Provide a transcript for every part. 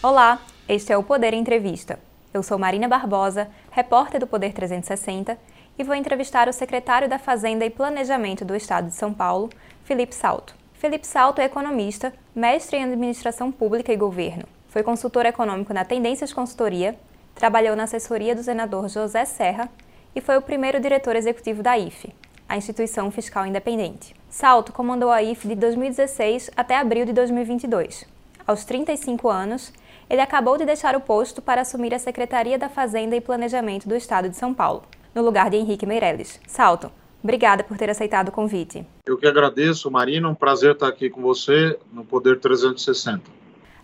Olá, este é o Poder Entrevista. Eu sou Marina Barbosa, repórter do Poder 360, e vou entrevistar o secretário da Fazenda e Planejamento do Estado de São Paulo, Felipe Salto. Felipe Salto é economista, mestre em administração pública e governo. Foi consultor econômico na Tendências Consultoria, trabalhou na assessoria do senador José Serra e foi o primeiro diretor executivo da IFE, a Instituição Fiscal Independente. Salto comandou a IFE de 2016 até abril de 2022. Aos 35 anos, ele acabou de deixar o posto para assumir a Secretaria da Fazenda e Planejamento do Estado de São Paulo, no lugar de Henrique Meirelles. Salto, obrigada por ter aceitado o convite. Eu que agradeço, Marina, um prazer estar aqui com você no Poder 360.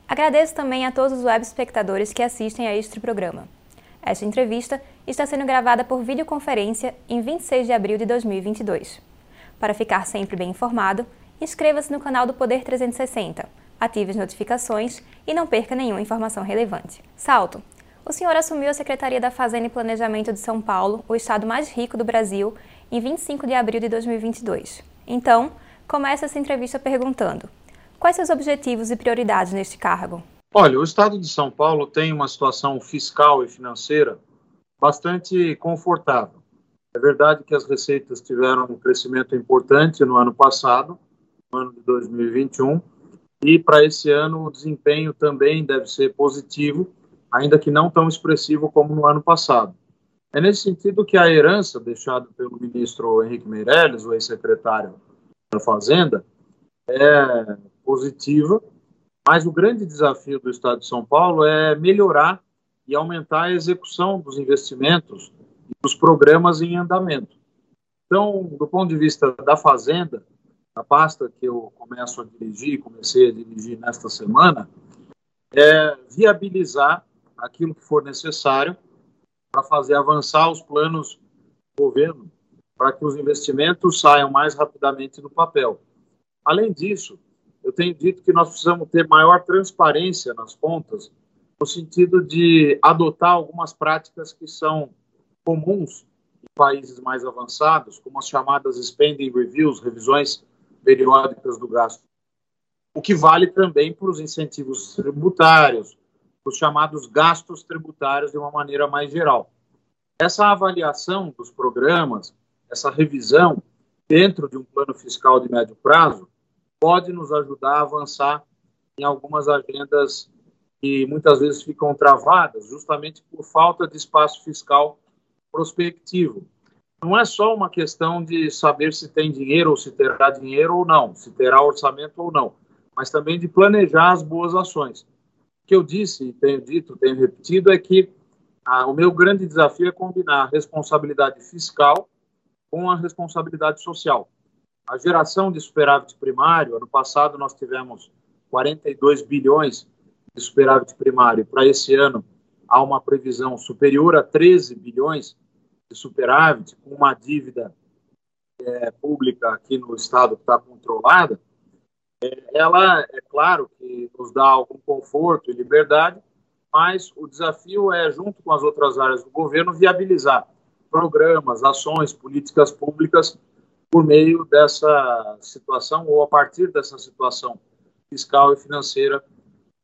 Agradeço também a todos os web espectadores que assistem a este programa. Esta entrevista está sendo gravada por videoconferência em 26 de abril de 2022. Para ficar sempre bem informado, inscreva-se no canal do Poder 360 ative as notificações e não perca nenhuma informação relevante. Salto. O senhor assumiu a Secretaria da Fazenda e Planejamento de São Paulo, o estado mais rico do Brasil, em 25 de abril de 2022. Então, começa essa entrevista perguntando: quais seus objetivos e prioridades neste cargo? Olha, o estado de São Paulo tem uma situação fiscal e financeira bastante confortável. É verdade que as receitas tiveram um crescimento importante no ano passado, no ano de 2021, e para esse ano o desempenho também deve ser positivo, ainda que não tão expressivo como no ano passado. É nesse sentido que a herança deixada pelo ministro Henrique Meirelles, o ex-secretário da Fazenda, é positiva, mas o grande desafio do Estado de São Paulo é melhorar e aumentar a execução dos investimentos e dos programas em andamento. Então, do ponto de vista da Fazenda, a pasta que eu começo a dirigir, comecei a dirigir nesta semana, é viabilizar aquilo que for necessário para fazer avançar os planos do governo, para que os investimentos saiam mais rapidamente do papel. Além disso, eu tenho dito que nós precisamos ter maior transparência nas contas, no sentido de adotar algumas práticas que são comuns em países mais avançados, como as chamadas spending reviews, revisões periódicas do gasto, o que vale também para os incentivos tributários, os chamados gastos tributários de uma maneira mais geral. Essa avaliação dos programas, essa revisão dentro de um plano fiscal de médio prazo, pode nos ajudar a avançar em algumas agendas que muitas vezes ficam travadas, justamente por falta de espaço fiscal prospectivo não é só uma questão de saber se tem dinheiro ou se terá dinheiro ou não, se terá orçamento ou não, mas também de planejar as boas ações. O que eu disse, tenho dito, tenho repetido, é que ah, o meu grande desafio é combinar a responsabilidade fiscal com a responsabilidade social. A geração de superávit primário, ano passado nós tivemos 42 bilhões de superávit primário, para esse ano há uma previsão superior a 13 bilhões, de superávit, com uma dívida é, pública aqui no Estado que está controlada, é, ela, é claro que nos dá algum conforto e liberdade, mas o desafio é, junto com as outras áreas do governo, viabilizar programas, ações, políticas públicas por meio dessa situação ou a partir dessa situação fiscal e financeira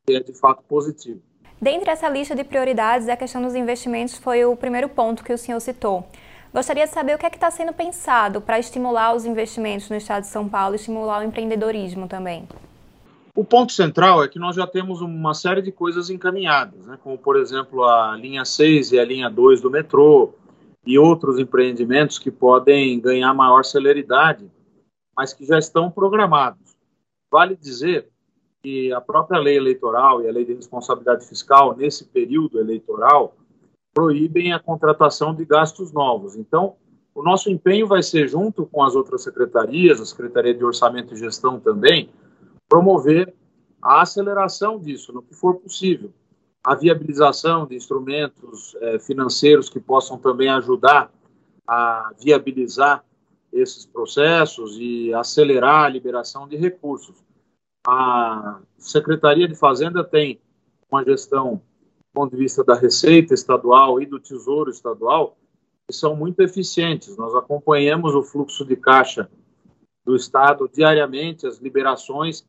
que é de fato positiva. Dentre essa lista de prioridades, a questão dos investimentos foi o primeiro ponto que o senhor citou. Gostaria de saber o que é está sendo pensado para estimular os investimentos no estado de São Paulo e estimular o empreendedorismo também. O ponto central é que nós já temos uma série de coisas encaminhadas, né? como, por exemplo, a linha 6 e a linha 2 do metrô e outros empreendimentos que podem ganhar maior celeridade, mas que já estão programados. Vale dizer que a própria lei eleitoral e a lei de responsabilidade fiscal, nesse período eleitoral, proíbem a contratação de gastos novos. Então, o nosso empenho vai ser, junto com as outras secretarias, a Secretaria de Orçamento e Gestão também, promover a aceleração disso, no que for possível. A viabilização de instrumentos eh, financeiros que possam também ajudar a viabilizar esses processos e acelerar a liberação de recursos a Secretaria de Fazenda tem uma gestão do ponto de vista da Receita Estadual e do Tesouro Estadual que são muito eficientes. Nós acompanhamos o fluxo de caixa do Estado diariamente, as liberações,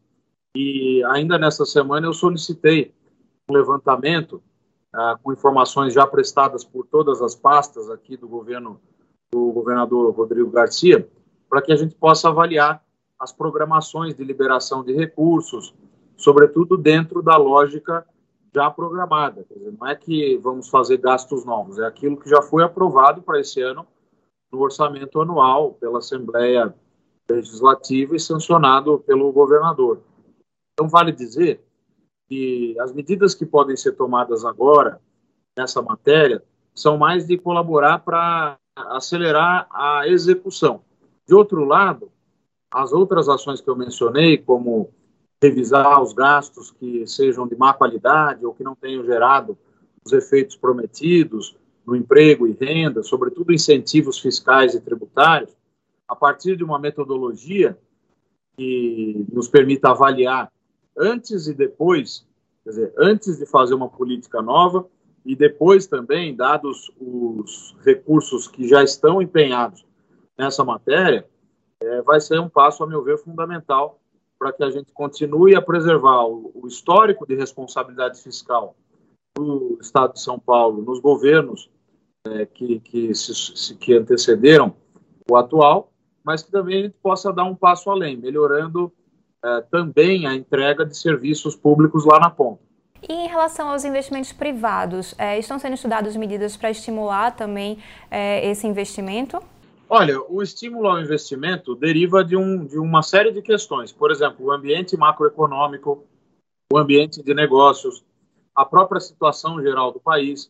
e ainda nessa semana eu solicitei um levantamento ah, com informações já prestadas por todas as pastas aqui do governo do governador Rodrigo Garcia, para que a gente possa avaliar as programações de liberação de recursos, sobretudo dentro da lógica já programada. Dizer, não é que vamos fazer gastos novos, é aquilo que já foi aprovado para esse ano no orçamento anual pela Assembleia Legislativa e sancionado pelo governador. Então, vale dizer que as medidas que podem ser tomadas agora nessa matéria são mais de colaborar para acelerar a execução. De outro lado, as outras ações que eu mencionei, como revisar os gastos que sejam de má qualidade ou que não tenham gerado os efeitos prometidos no emprego e renda, sobretudo incentivos fiscais e tributários, a partir de uma metodologia que nos permita avaliar antes e depois, quer dizer, antes de fazer uma política nova e depois também, dados os recursos que já estão empenhados nessa matéria, é, vai ser um passo, a meu ver, fundamental para que a gente continue a preservar o, o histórico de responsabilidade fiscal do Estado de São Paulo nos governos é, que, que, se, que antecederam o atual, mas que também a gente possa dar um passo além, melhorando é, também a entrega de serviços públicos lá na ponta. E em relação aos investimentos privados, é, estão sendo estudadas medidas para estimular também é, esse investimento? Olha, o estímulo ao investimento deriva de, um, de uma série de questões. Por exemplo, o ambiente macroeconômico, o ambiente de negócios, a própria situação geral do país.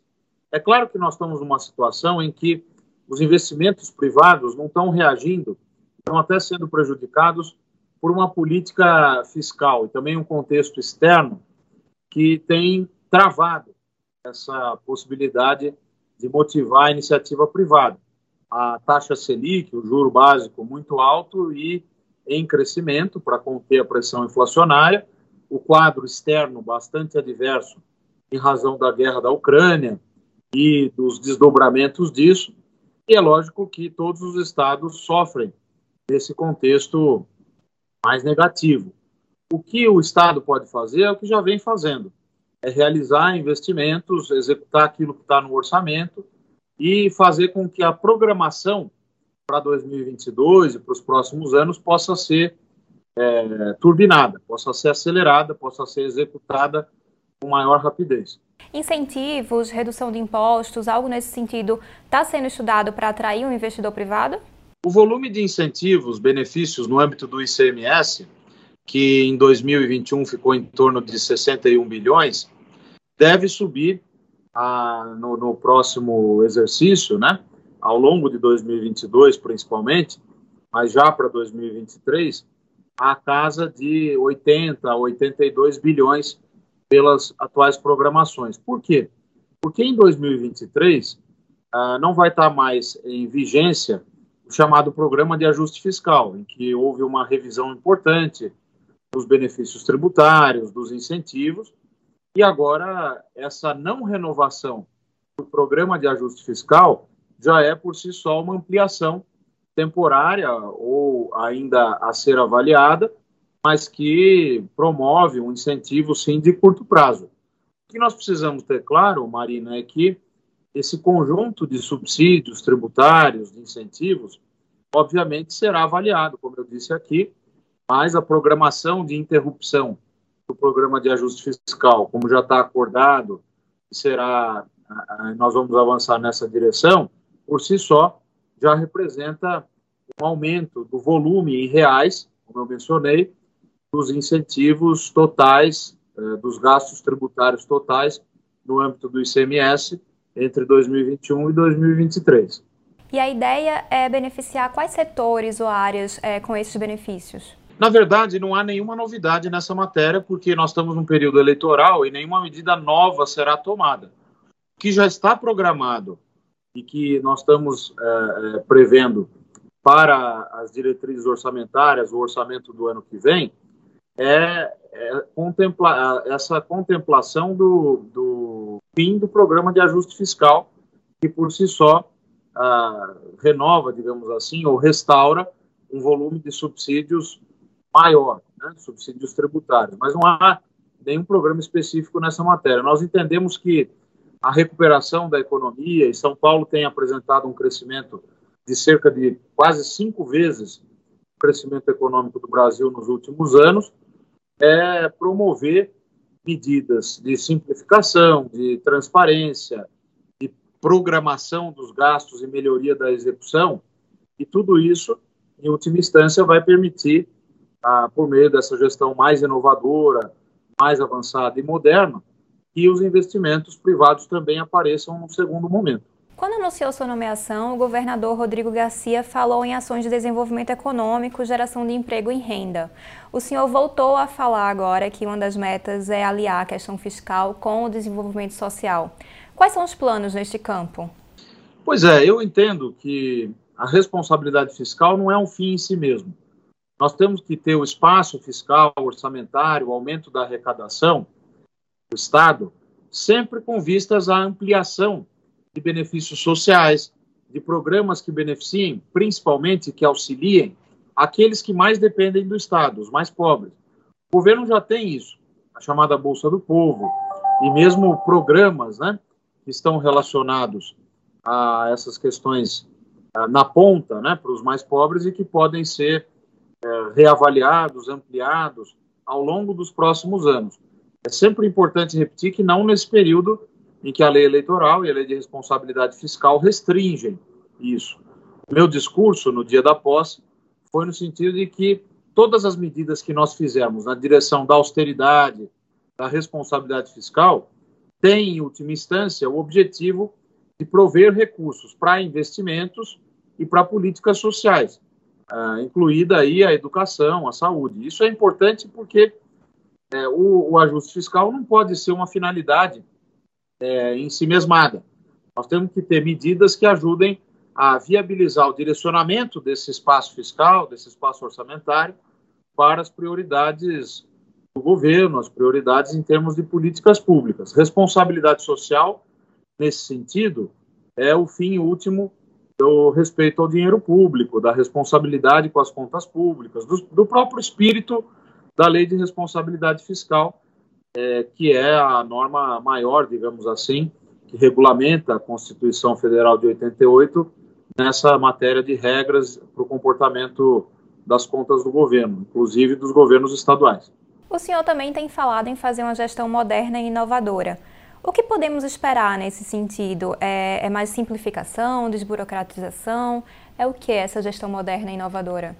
É claro que nós estamos numa situação em que os investimentos privados não estão reagindo, estão até sendo prejudicados por uma política fiscal e também um contexto externo que tem travado essa possibilidade de motivar a iniciativa privada a taxa Selic, o juro básico muito alto e em crescimento para conter a pressão inflacionária, o quadro externo bastante adverso em razão da guerra da Ucrânia e dos desdobramentos disso, e é lógico que todos os estados sofrem nesse contexto mais negativo. O que o Estado pode fazer é o que já vem fazendo: é realizar investimentos, executar aquilo que está no orçamento e fazer com que a programação para 2022 e para os próximos anos possa ser é, turbinada, possa ser acelerada, possa ser executada com maior rapidez. Incentivos, redução de impostos, algo nesse sentido está sendo estudado para atrair um investidor privado? O volume de incentivos, benefícios no âmbito do ICMS, que em 2021 ficou em torno de 61 bilhões, deve subir a, no, no, próximo exercício, né, ao longo de 2022 principalmente, mas já para 2023, a casa de 80 a 82 bilhões pelas atuais programações. Por quê? Porque em 2023 ah, não vai estar mais em vigência o chamado Programa de Ajuste Fiscal, em que houve uma revisão importante dos benefícios tributários, dos incentivos, e agora, essa não renovação do programa de ajuste fiscal já é por si só uma ampliação temporária ou ainda a ser avaliada, mas que promove um incentivo, sim, de curto prazo. O que nós precisamos ter claro, Marina, é que esse conjunto de subsídios tributários, de incentivos, obviamente será avaliado, como eu disse aqui, mas a programação de interrupção do programa de ajuste fiscal, como já está acordado, será, nós vamos avançar nessa direção, por si só, já representa um aumento do volume em reais, como eu mencionei, dos incentivos totais, eh, dos gastos tributários totais no âmbito do ICMS entre 2021 e 2023. E a ideia é beneficiar quais setores ou áreas é, com esses benefícios? Na verdade, não há nenhuma novidade nessa matéria, porque nós estamos num período eleitoral e nenhuma medida nova será tomada. O que já está programado e que nós estamos é, é, prevendo para as diretrizes orçamentárias, o orçamento do ano que vem, é, é contempla, essa contemplação do, do, fim do programa de ajuste fiscal, que por si só ah, renova, digamos assim, ou restaura um volume de subsídios maior, né, subsídios tributários, mas não há nenhum programa específico nessa matéria. Nós entendemos que a recuperação da economia, e São Paulo tem apresentado um crescimento de cerca de quase cinco vezes o crescimento econômico do Brasil nos últimos anos, é promover medidas de simplificação, de transparência, de programação dos gastos e melhoria da execução, e tudo isso, em última instância, vai permitir, ah, por meio dessa gestão mais inovadora, mais avançada e moderna, que os investimentos privados também apareçam no segundo momento. Quando anunciou sua nomeação, o governador Rodrigo Garcia falou em ações de desenvolvimento econômico, geração de emprego e renda. O senhor voltou a falar agora que uma das metas é aliar a questão fiscal com o desenvolvimento social. Quais são os planos neste campo? Pois é, eu entendo que a responsabilidade fiscal não é um fim em si mesmo. Nós temos que ter o espaço fiscal, orçamentário, o aumento da arrecadação do Estado, sempre com vistas à ampliação de benefícios sociais, de programas que beneficiem, principalmente que auxiliem aqueles que mais dependem do Estado, os mais pobres. O governo já tem isso, a chamada Bolsa do Povo, e mesmo programas né, que estão relacionados a essas questões uh, na ponta, né, para os mais pobres e que podem ser reavaliados, ampliados ao longo dos próximos anos. É sempre importante repetir que não nesse período em que a lei eleitoral e a lei de responsabilidade fiscal restringem isso. Meu discurso no dia da posse foi no sentido de que todas as medidas que nós fizemos na direção da austeridade, da responsabilidade fiscal, têm, em última instância, o objetivo de prover recursos para investimentos e para políticas sociais, uh, incluída aí a educação, a saúde. Isso é importante porque é, o, o ajuste fiscal não pode ser uma finalidade é, em si mesmada. Nós temos que ter medidas que ajudem a viabilizar o direcionamento desse espaço fiscal, desse espaço orçamentário, para as prioridades do governo, as prioridades em termos de políticas públicas. Responsabilidade social, nesse sentido, é o fim último do respeito ao dinheiro público, da responsabilidade com as contas públicas, do, do próprio espírito da lei de responsabilidade fiscal, é, que é a norma maior, digamos assim, que regulamenta a Constituição Federal de 88 nessa matéria de regras para o comportamento das contas do governo, inclusive dos governos estaduais. O senhor também tem falado em fazer uma gestão moderna e inovadora. O que podemos esperar nesse sentido? É, é mais simplificação, desburocratização? É o que essa gestão moderna e inovadora?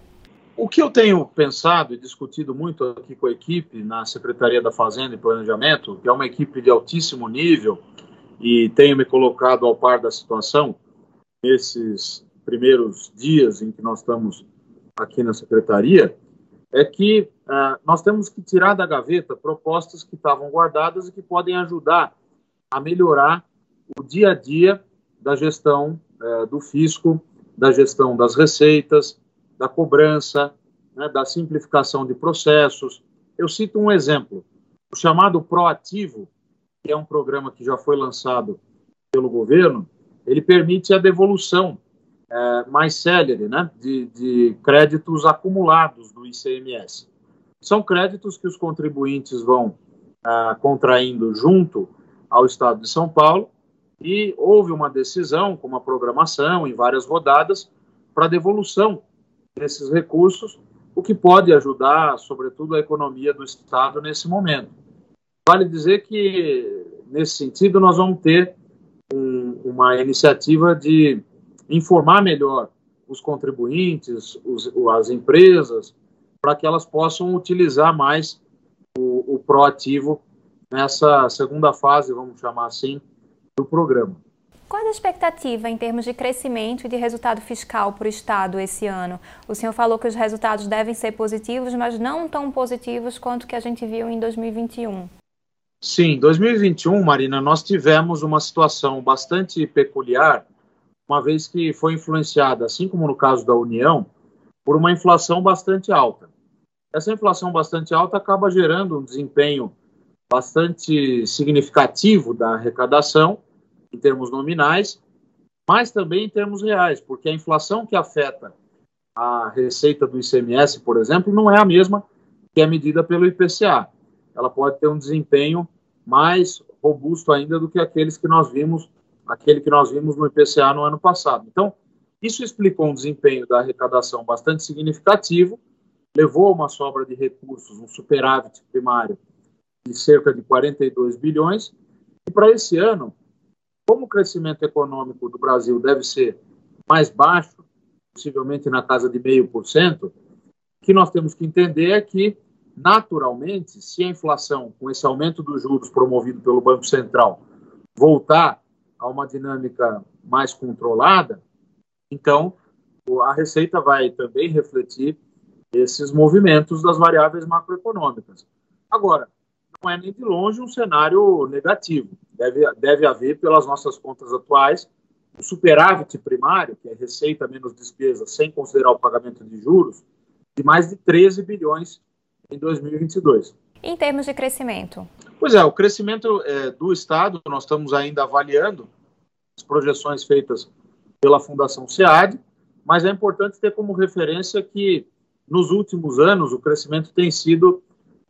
O que eu tenho pensado e discutido muito aqui com a equipe na Secretaria da Fazenda e Planejamento, que é uma equipe de altíssimo nível e tenho me colocado ao par da situação nesses primeiros dias em que nós estamos aqui na Secretaria, é que uh, nós temos que tirar da gaveta propostas que estavam guardadas e que podem ajudar a melhorar o dia a dia da gestão uh, do fisco, da gestão das receitas, da cobrança, né, da simplificação de processos. Eu cito um exemplo: o chamado Proativo, que é um programa que já foi lançado pelo governo, ele permite a devolução é, mais célere né, de, de créditos acumulados do ICMS. São créditos que os contribuintes vão ah, contraindo junto ao Estado de São Paulo e houve uma decisão com uma programação em várias rodadas para devolução desses recursos, o que pode ajudar, sobretudo, a economia do Estado nesse momento. Vale dizer que, nesse sentido, nós vamos ter um, uma iniciativa de informar melhor os contribuintes, os, as empresas, para que elas possam utilizar mais o, o proativo nessa segunda fase, vamos chamar assim, do programa. Qual a expectativa em termos de crescimento e de resultado fiscal para o Estado esse ano? O senhor falou que os resultados devem ser positivos, mas não tão positivos quanto que a gente viu em 2021. Sim, 2021, Marina, nós tivemos uma situação bastante peculiar, uma vez que foi influenciada, assim como no caso da União, por uma inflação bastante alta. Essa inflação bastante alta acaba gerando um desempenho bastante significativo da arrecadação em termos nominais, mas também em termos reais, porque a inflação que afeta a receita do ICMS, por exemplo, não é a mesma que é medida pelo IPCA. ela pode ter um desempenho mais robusto ainda do que aqueles que nós vimos, aquele que nós vimos no IPCA no ano passado. Então, isso explicou um desempenho da arrecadação bastante significativo, levou a uma sobra de recursos, um superávit primário de cerca de 42 bilhões, e para esse ano, como o crescimento econômico do Brasil deve ser mais baixo, possivelmente na casa de meio por cento, o que nós temos que entender é que, naturalmente, se a inflação, com esse aumento dos juros promovido pelo Banco Central, voltar a uma dinâmica mais controlada, então a Receita vai também refletir esses movimentos das variáveis macroeconômicas. Agora, é nem de longe um cenário negativo. Deve, deve haver, pelas nossas contas atuais, o superávit primário, que é receita menos despesa, sem considerar o pagamento de juros, de mais de 13 bilhões em 2022. Em termos de crescimento? Pois é, o crescimento é, do Estado, nós estamos ainda avaliando as projeções feitas pela Fundação SEAD, mas é importante ter como referência que, nos últimos anos, o crescimento tem sido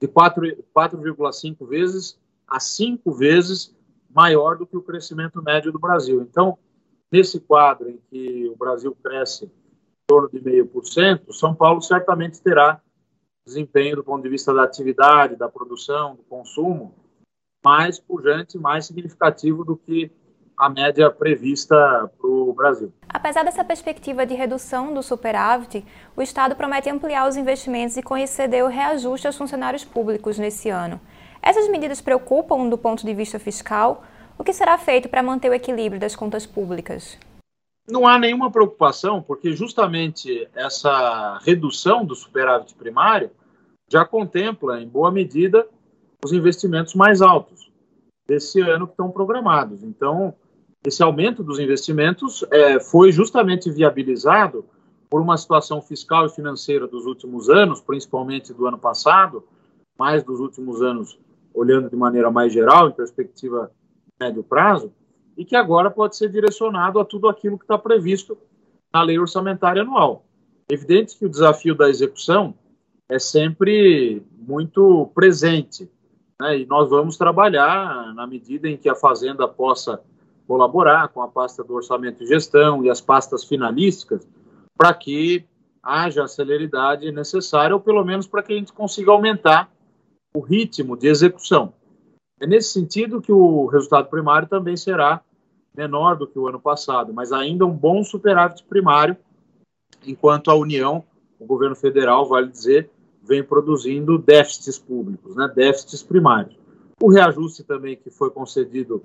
de 4,5 vezes a 5 vezes maior do que o crescimento médio do Brasil. Então, nesse quadro em que o Brasil cresce em torno de 0,5%, São Paulo certamente terá desempenho do ponto de vista da atividade, da produção, do consumo, mais pujante, mais significativo do que a média prevista para o Brasil. Apesar dessa perspectiva de redução do superávit, o Estado promete ampliar os investimentos e conceder o reajuste aos funcionários públicos nesse ano. Essas medidas preocupam do ponto de vista fiscal? O que será feito para manter o equilíbrio das contas públicas? Não há nenhuma preocupação, porque justamente essa redução do superávit primário já contempla, em boa medida, os investimentos mais altos desse ano que estão programados. Então, esse aumento dos investimentos é, foi justamente viabilizado por uma situação fiscal e financeira dos últimos anos, principalmente do ano passado, mais dos últimos anos, olhando de maneira mais geral, em perspectiva médio prazo, e que agora pode ser direcionado a tudo aquilo que está previsto na lei orçamentária anual. Evidente que o desafio da execução é sempre muito presente, né? e nós vamos trabalhar na medida em que a Fazenda possa colaborar com a pasta do orçamento e gestão e as pastas finalísticas para que haja a celeridade necessária, ou pelo menos para que a gente consiga aumentar o ritmo de execução. É nesse sentido que o resultado primário também será menor do que o ano passado, mas ainda um bom superávit primário, enquanto a União, o governo federal, vale dizer, vem produzindo déficits públicos, né, déficits primários. O reajuste também que foi concedido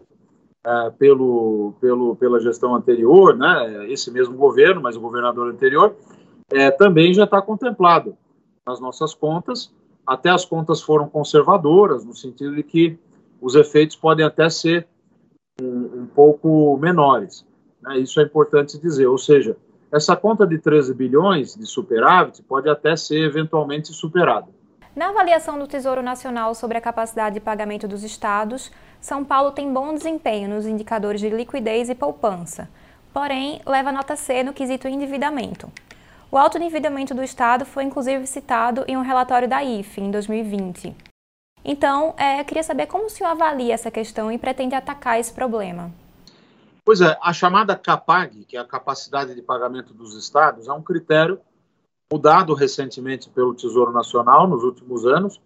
é, pelo, pelo, pela gestão anterior, né, esse mesmo governo, mas o governador anterior, é, também já está contemplado nas nossas contas. Até as contas foram conservadoras, no sentido de que os efeitos podem até ser um, um pouco menores. Né, isso é importante dizer. Ou seja, essa conta de 13 bilhões de superávit pode até ser eventualmente superada. Na avaliação do Tesouro Nacional sobre a capacidade de pagamento dos estados, São Paulo tem bom desempenho nos indicadores de liquidez e poupança, porém leva nota C no quesito endividamento. O alto endividamento do estado foi inclusive citado em um relatório da IFE em 2020. Então, é, queria saber como o senhor avalia essa questão e pretende atacar esse problema. Pois é, a chamada CAPAG, que é a capacidade de pagamento dos estados, é um critério mudado recentemente pelo Tesouro Nacional nos últimos anos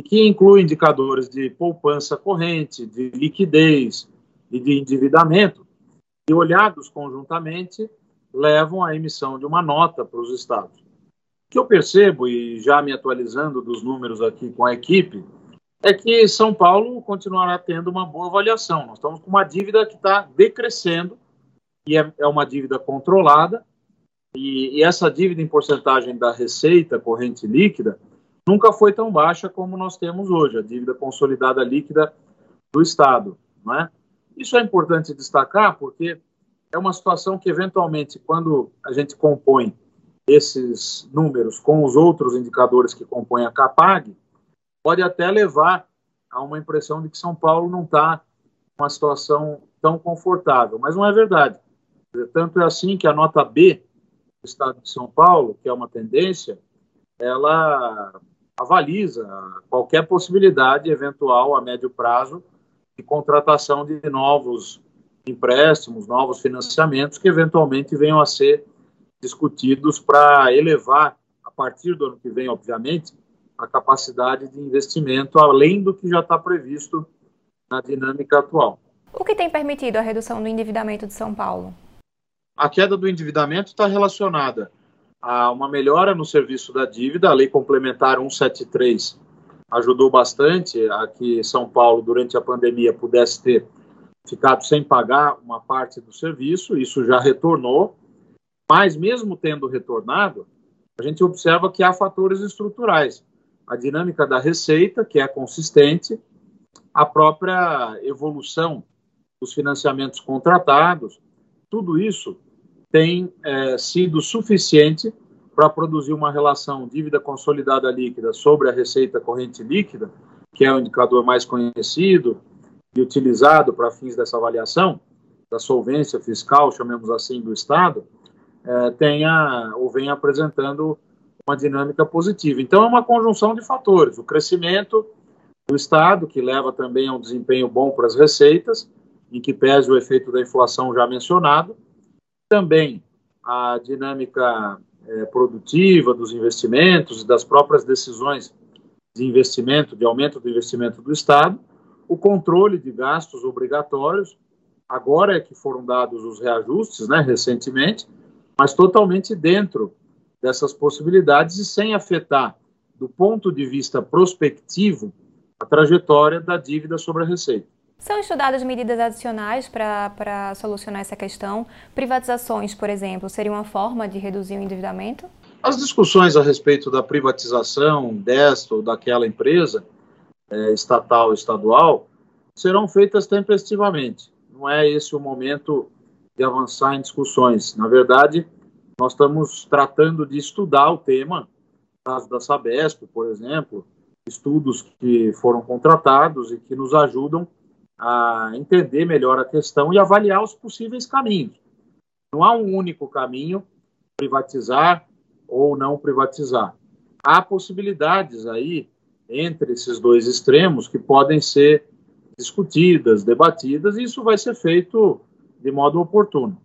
e que inclui indicadores de poupança corrente, de liquidez e de endividamento, e olhados conjuntamente levam à emissão de uma nota para os estados. O que eu percebo, e já me atualizando dos números aqui com a equipe, é que São Paulo continuará tendo uma boa avaliação. Nós estamos com uma dívida que está decrescendo, e é, é uma dívida controlada, e, e, essa dívida em porcentagem da receita corrente líquida nunca foi tão baixa como nós temos hoje, a dívida consolidada líquida do Estado. Não é? Isso é importante destacar porque é uma situação que, eventualmente, quando a gente compõe esses números com os outros indicadores que compõem a CAPAG, pode até levar a uma impressão de que São Paulo não está uma situação tão confortável, mas não é verdade. Tanto é assim que a nota B do Estado de São Paulo, que é uma tendência, ela avaliza qualquer possibilidade eventual a médio prazo de contratação de novos empréstimos, novos financiamentos que eventualmente venham a ser discutidos para elevar, a partir do ano que vem, obviamente, a capacidade de investimento além do que já está previsto na dinâmica atual. O que tem permitido a redução do endividamento de São Paulo? A queda do endividamento está relacionada a uma melhora no serviço da dívida, a Lei Complementar 173 ajudou bastante a que São Paulo, durante a pandemia, pudesse ter ficado sem pagar uma parte do serviço, isso já retornou, mas mesmo tendo retornado, a gente observa que há fatores estruturais. A dinâmica da receita, que é consistente, a própria evolução dos financiamentos contratados, tudo isso tem é, sido suficiente para produzir uma relação dívida consolidada líquida sobre a receita corrente líquida, que é o indicador mais conhecido e utilizado para fins dessa avaliação da solvência fiscal, chamemos assim, do Estado, é, tenha ou venha apresentando uma dinâmica positiva. Então, é uma conjunção de fatores: o crescimento do Estado, que leva também a um desempenho bom para as receitas, em que pese o efeito da inflação já mencionado, também a dinâmica é, produtiva dos investimentos e das próprias decisões de investimento, de aumento do investimento do Estado, o controle de gastos obrigatórios, agora é que foram dados os reajustes, né, recentemente, mas totalmente dentro dessas possibilidades e sem afetar, do ponto de vista prospectivo, a trajetória da dívida sobre a receita. São estudadas medidas adicionais para solucionar essa questão? Privatizações, por exemplo, seria uma forma de reduzir o endividamento? As discussões a respeito da privatização desta ou daquela empresa, é, estatal ou estadual, serão feitas tempestivamente. Não é esse o momento de avançar em discussões. Na verdade, nós estamos tratando de estudar o tema, no caso da Sabesp, por exemplo, estudos que foram contratados e que nos ajudam a entender melhor a questão e avaliar os possíveis caminhos. Não há um único caminho, privatizar ou não privatizar. Há possibilidades aí entre esses dois extremos que podem ser discutidas, debatidas, e isso vai ser feito de modo oportuno.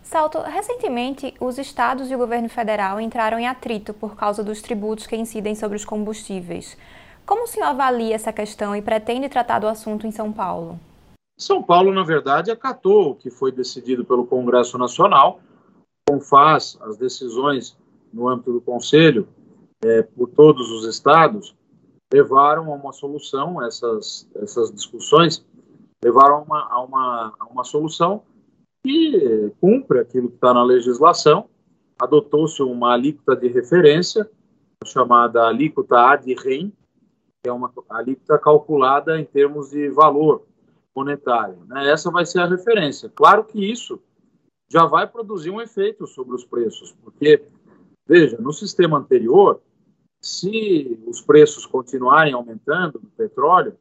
Salto, recentemente os estados e o governo federal entraram em atrito por causa dos tributos que incidem sobre os combustíveis. Como o senhor avalia essa questão e pretende tratar do assunto em São Paulo? São Paulo, na verdade, acatou o que foi decidido pelo Congresso Nacional, confaz as decisões no âmbito do Conselho é, por todos os estados, levaram a uma solução, essas, essas discussões levaram a uma, a uma, a uma solução que cumpre aquilo que está na legislação, adotou-se uma alíquota de referência, chamada alíquota ad rem, que é uma alíquota calculada em termos de valor monetário. Né? Essa vai ser a referência. Claro que isso já vai produzir um efeito sobre os preços, porque, veja, no sistema anterior, se os preços continuarem aumentando do petróleo,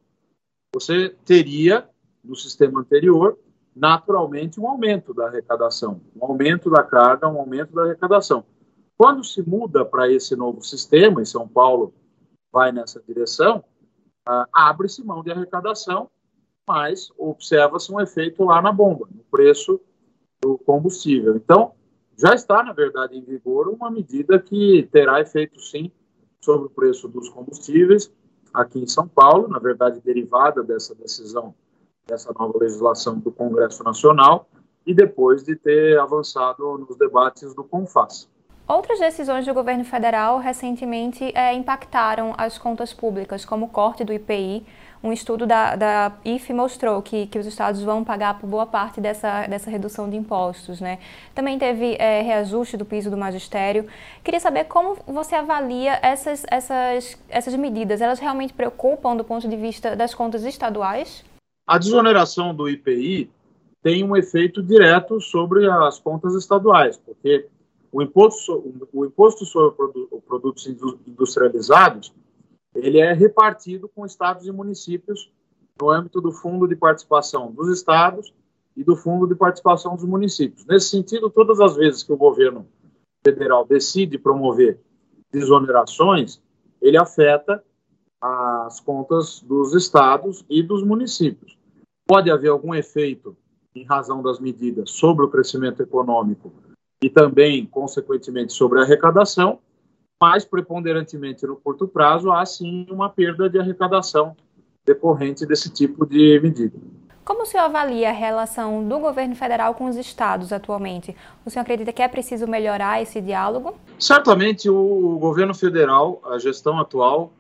você teria, no sistema anterior, naturalmente um aumento da arrecadação, um aumento da carga, um aumento da arrecadação. Quando se muda para esse novo sistema, e São Paulo vai nessa direção, ah, abre-se mão de arrecadação, mas observa-se um efeito lá na bomba, no preço do combustível. Então, já está, na verdade, em vigor uma medida que terá efeito, sim, sobre o preço dos combustíveis aqui em São Paulo, na verdade, derivada dessa decisão, dessa nova legislação do Congresso Nacional, e depois de ter avançado nos debates do CONFAS. Outras decisões do governo federal recentemente é, impactaram as contas públicas, como o corte do IPI. Um estudo da, da IFE mostrou que, que os estados vão pagar por boa parte dessa, dessa redução de impostos. Né? Também teve é, reajuste do piso do magistério. Queria saber como você avalia essas, essas, essas medidas. Elas realmente preocupam do ponto de vista das contas estaduais? A desoneração do IPI tem um efeito direto sobre as contas estaduais, porque o imposto, o imposto sobre produtos industrializados ele é repartido com estados e municípios no âmbito do Fundo de Participação dos Estados e do Fundo de Participação dos Municípios. Nesse sentido, todas as vezes que o governo federal decide promover desonerações, ele afeta as contas dos estados e dos municípios. Pode haver algum efeito em razão das medidas sobre o crescimento econômico e também, consequentemente, sobre a arrecadação, mas preponderantemente no curto prazo há sim uma perda de arrecadação decorrente desse tipo de medida. Como o senhor avalia a relação do governo federal com os estados atualmente? O senhor acredita que é preciso melhorar esse diálogo? Certamente o governo federal, a gestão atual,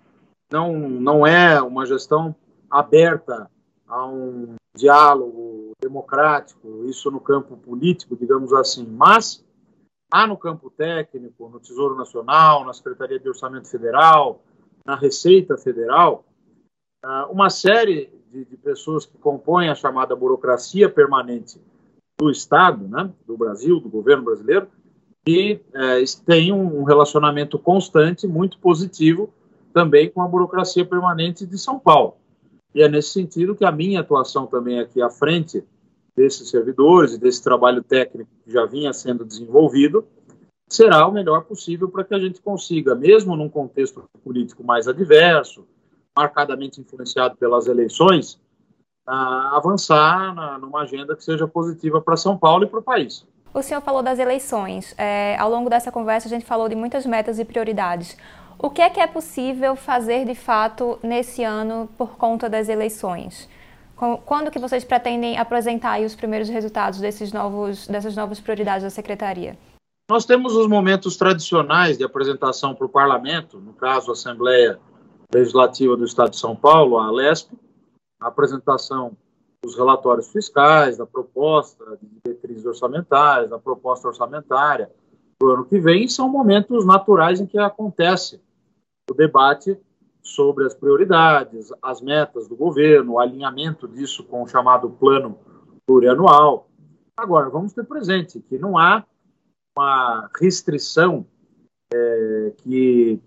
não, não é uma gestão aberta a um diálogo democrático, isso no campo político, digamos assim, mas há no campo técnico, no Tesouro Nacional, na Secretaria de Orçamento Federal, na Receita Federal, ah, uma série de, de, pessoas que compõem a chamada burocracia permanente do Estado, né, do Brasil, do governo brasileiro, e é, tem um relacionamento constante, muito positivo, também com a burocracia permanente de São Paulo. E é nesse sentido que a minha atuação também aqui à frente desses servidores e desse trabalho técnico que já vinha sendo desenvolvido será o melhor possível para que a gente consiga, mesmo num contexto político mais adverso, marcadamente influenciado pelas eleições, a avançar na, numa agenda que seja positiva para São Paulo e para o país. O senhor falou das eleições. É, ao longo dessa conversa, a gente falou de muitas metas e prioridades. O que é que é possível fazer de fato nesse ano por conta das eleições? Quando que vocês pretendem apresentar os primeiros resultados desses novos, dessas novas prioridades da secretaria? Nós temos os momentos tradicionais de apresentação para o parlamento, no caso a Assembleia Legislativa do Estado de São Paulo, a ALESP, a apresentação dos relatórios fiscais, da proposta de diretrizes orçamentárias, da proposta orçamentária para o ano que vem, são momentos naturais em que acontece o debate sobre as prioridades, as metas do governo, o alinhamento disso com o chamado plano plurianual. Agora, vamos ter presente que não há uma restrição é, que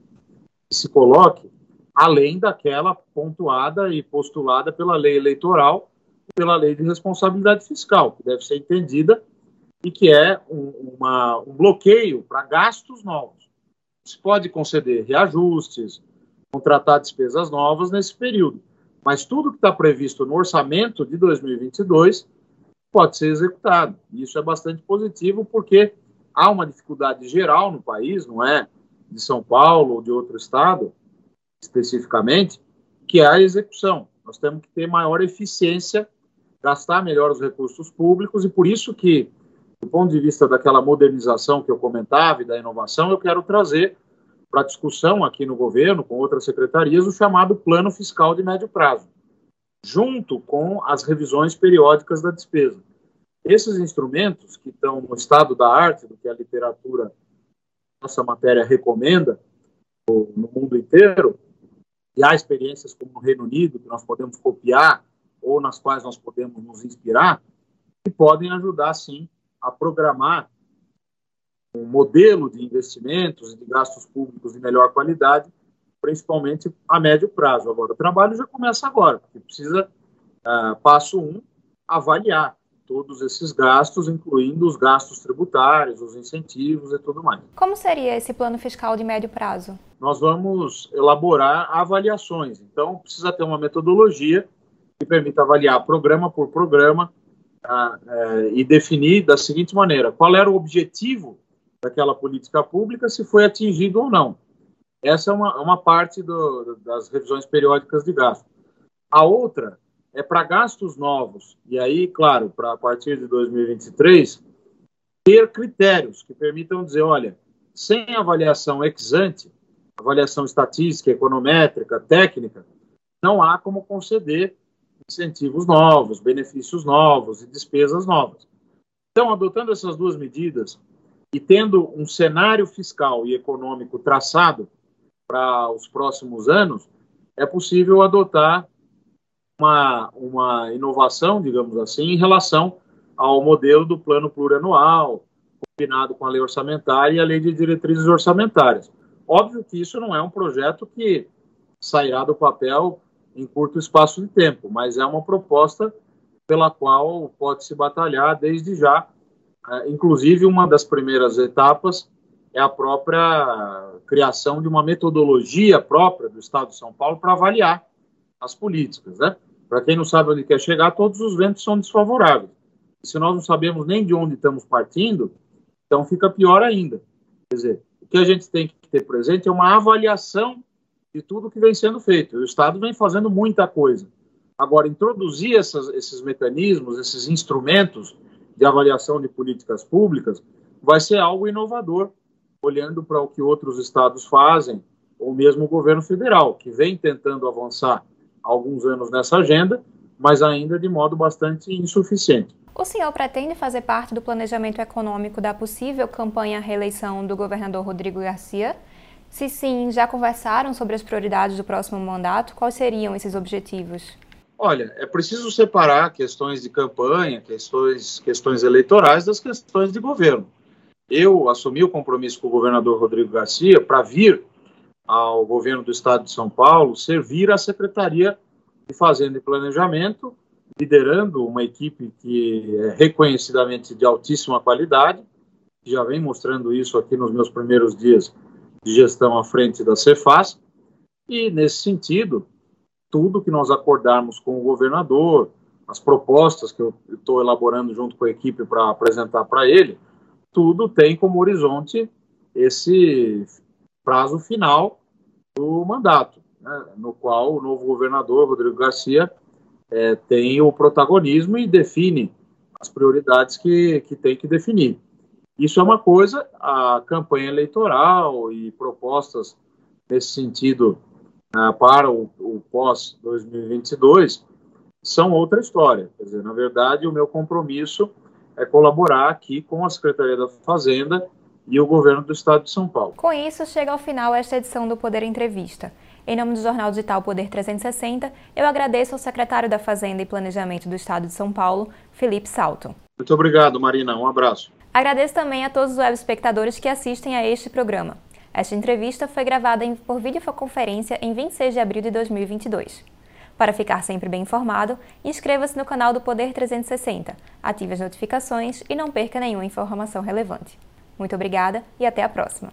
se coloque além daquela pontuada e postulada pela lei eleitoral e pela lei de responsabilidade fiscal, que deve ser entendida e que é um, uma, um bloqueio para gastos novos. Se pode conceder reajustes, contratar despesas novas nesse período, mas tudo que está previsto no orçamento de 2022 pode ser executado. Isso é bastante positivo porque há uma dificuldade geral no país, não é de São Paulo ou de outro estado, especificamente, que é a execução. Nós temos que ter maior eficiência, gastar melhor os recursos públicos e por isso que, do ponto de vista daquela modernização que eu comentava e da inovação, eu quero trazer para discussão aqui no governo, com outras secretarias, o chamado Plano Fiscal de Médio Prazo, junto com as revisões periódicas da despesa. Esses instrumentos, que estão no estado da arte, do que a literatura, nossa matéria recomenda, no mundo inteiro, e há experiências como no Reino Unido, que nós podemos copiar, ou nas quais nós podemos nos inspirar, que podem ajudar, sim, a programar um modelo de investimentos e de gastos públicos de melhor qualidade, principalmente a médio prazo. Agora, o trabalho já começa agora, porque precisa, uh, passo um, avaliar todos esses gastos, incluindo os gastos tributários, os incentivos e tudo mais. Como seria esse plano fiscal de médio prazo? Nós vamos elaborar avaliações. Então, precisa ter uma metodologia que permita avaliar programa por programa uh, uh, e definir da seguinte maneira: qual era o objetivo daquela política pública, se foi atingido ou não. Essa é uma, uma parte do, das revisões periódicas de gasto. A outra é para gastos novos, e aí, claro, para a partir de 2023, ter critérios que permitam dizer, olha, sem avaliação ex ante, avaliação estatística, econométrica, técnica, não há como conceder incentivos novos, benefícios novos e despesas novas. Então, adotando essas duas medidas e tendo um cenário fiscal e econômico traçado para os próximos anos, é possível adotar uma, uma inovação, digamos assim, em relação ao modelo do plano plurianual, combinado com a lei orçamentária e a lei de diretrizes orçamentárias. Óbvio que isso não é um projeto que sairá do papel em curto espaço de tempo, mas é uma proposta pela qual pode se batalhar desde já. É, inclusive, uma das primeiras etapas é a própria criação de uma metodologia própria do Estado de São Paulo para avaliar as políticas, né? Para quem não sabe onde quer chegar, todos os ventos são desfavoráveis. Se nós não sabemos nem de onde estamos partindo, então fica pior ainda. Quer dizer, o que a gente tem que ter presente é uma avaliação de tudo que vem sendo feito. O Estado vem fazendo muita coisa. Agora, introduzir essas, esses mecanismos, esses instrumentos de avaliação de políticas públicas, vai ser algo inovador, olhando para o que outros estados fazem, ou mesmo o governo federal, que vem tentando avançar há alguns anos nessa agenda, mas ainda de modo bastante insuficiente. O senhor pretende fazer parte do planejamento econômico da possível campanha à reeleição do governador Rodrigo Garcia? Se sim, já conversaram sobre as prioridades do próximo mandato? Quais seriam esses objetivos? Olha, é preciso separar questões de campanha, questões, questões eleitorais das questões de governo. Eu assumi o compromisso com o governador Rodrigo Garcia para vir ao governo do estado de São Paulo servir a Secretaria de Fazenda e Planejamento liderando uma equipe que é reconhecidamente de altíssima qualidade, já vem mostrando isso aqui nos meus primeiros dias de gestão à frente da Cefaz, e nesse sentido, tudo que nós acordarmos com o governador, as propostas que eu estou elaborando junto com a equipe para apresentar para ele, tudo tem como horizonte esse prazo final do mandato, né, no qual o novo governador, Rodrigo Garcia, é, tem o protagonismo e define as prioridades que, que tem que definir. Isso é uma coisa, a campanha eleitoral e propostas nesse sentido uh, para o, o pós-2022 são outra história. Quer dizer, na verdade, o meu compromisso é colaborar aqui com a Secretaria da Fazenda e o governo do Estado de São Paulo. Com isso, chega ao final esta edição do Poder Entrevista. Em nome do Jornal Digital Poder 360, eu agradeço ao secretário da Fazenda e Planejamento do Estado de São Paulo, Felipe Salto. Muito obrigado, Marina. Um abraço. Agradeço também a todos os web espectadores que assistem a este programa. Esta entrevista foi gravada por videoconferência em 26 de abril de 2022. Para ficar sempre bem informado, inscreva-se no canal do Poder 360, ative as notificações e não perca nenhuma informação relevante. Muito obrigada e até a próxima!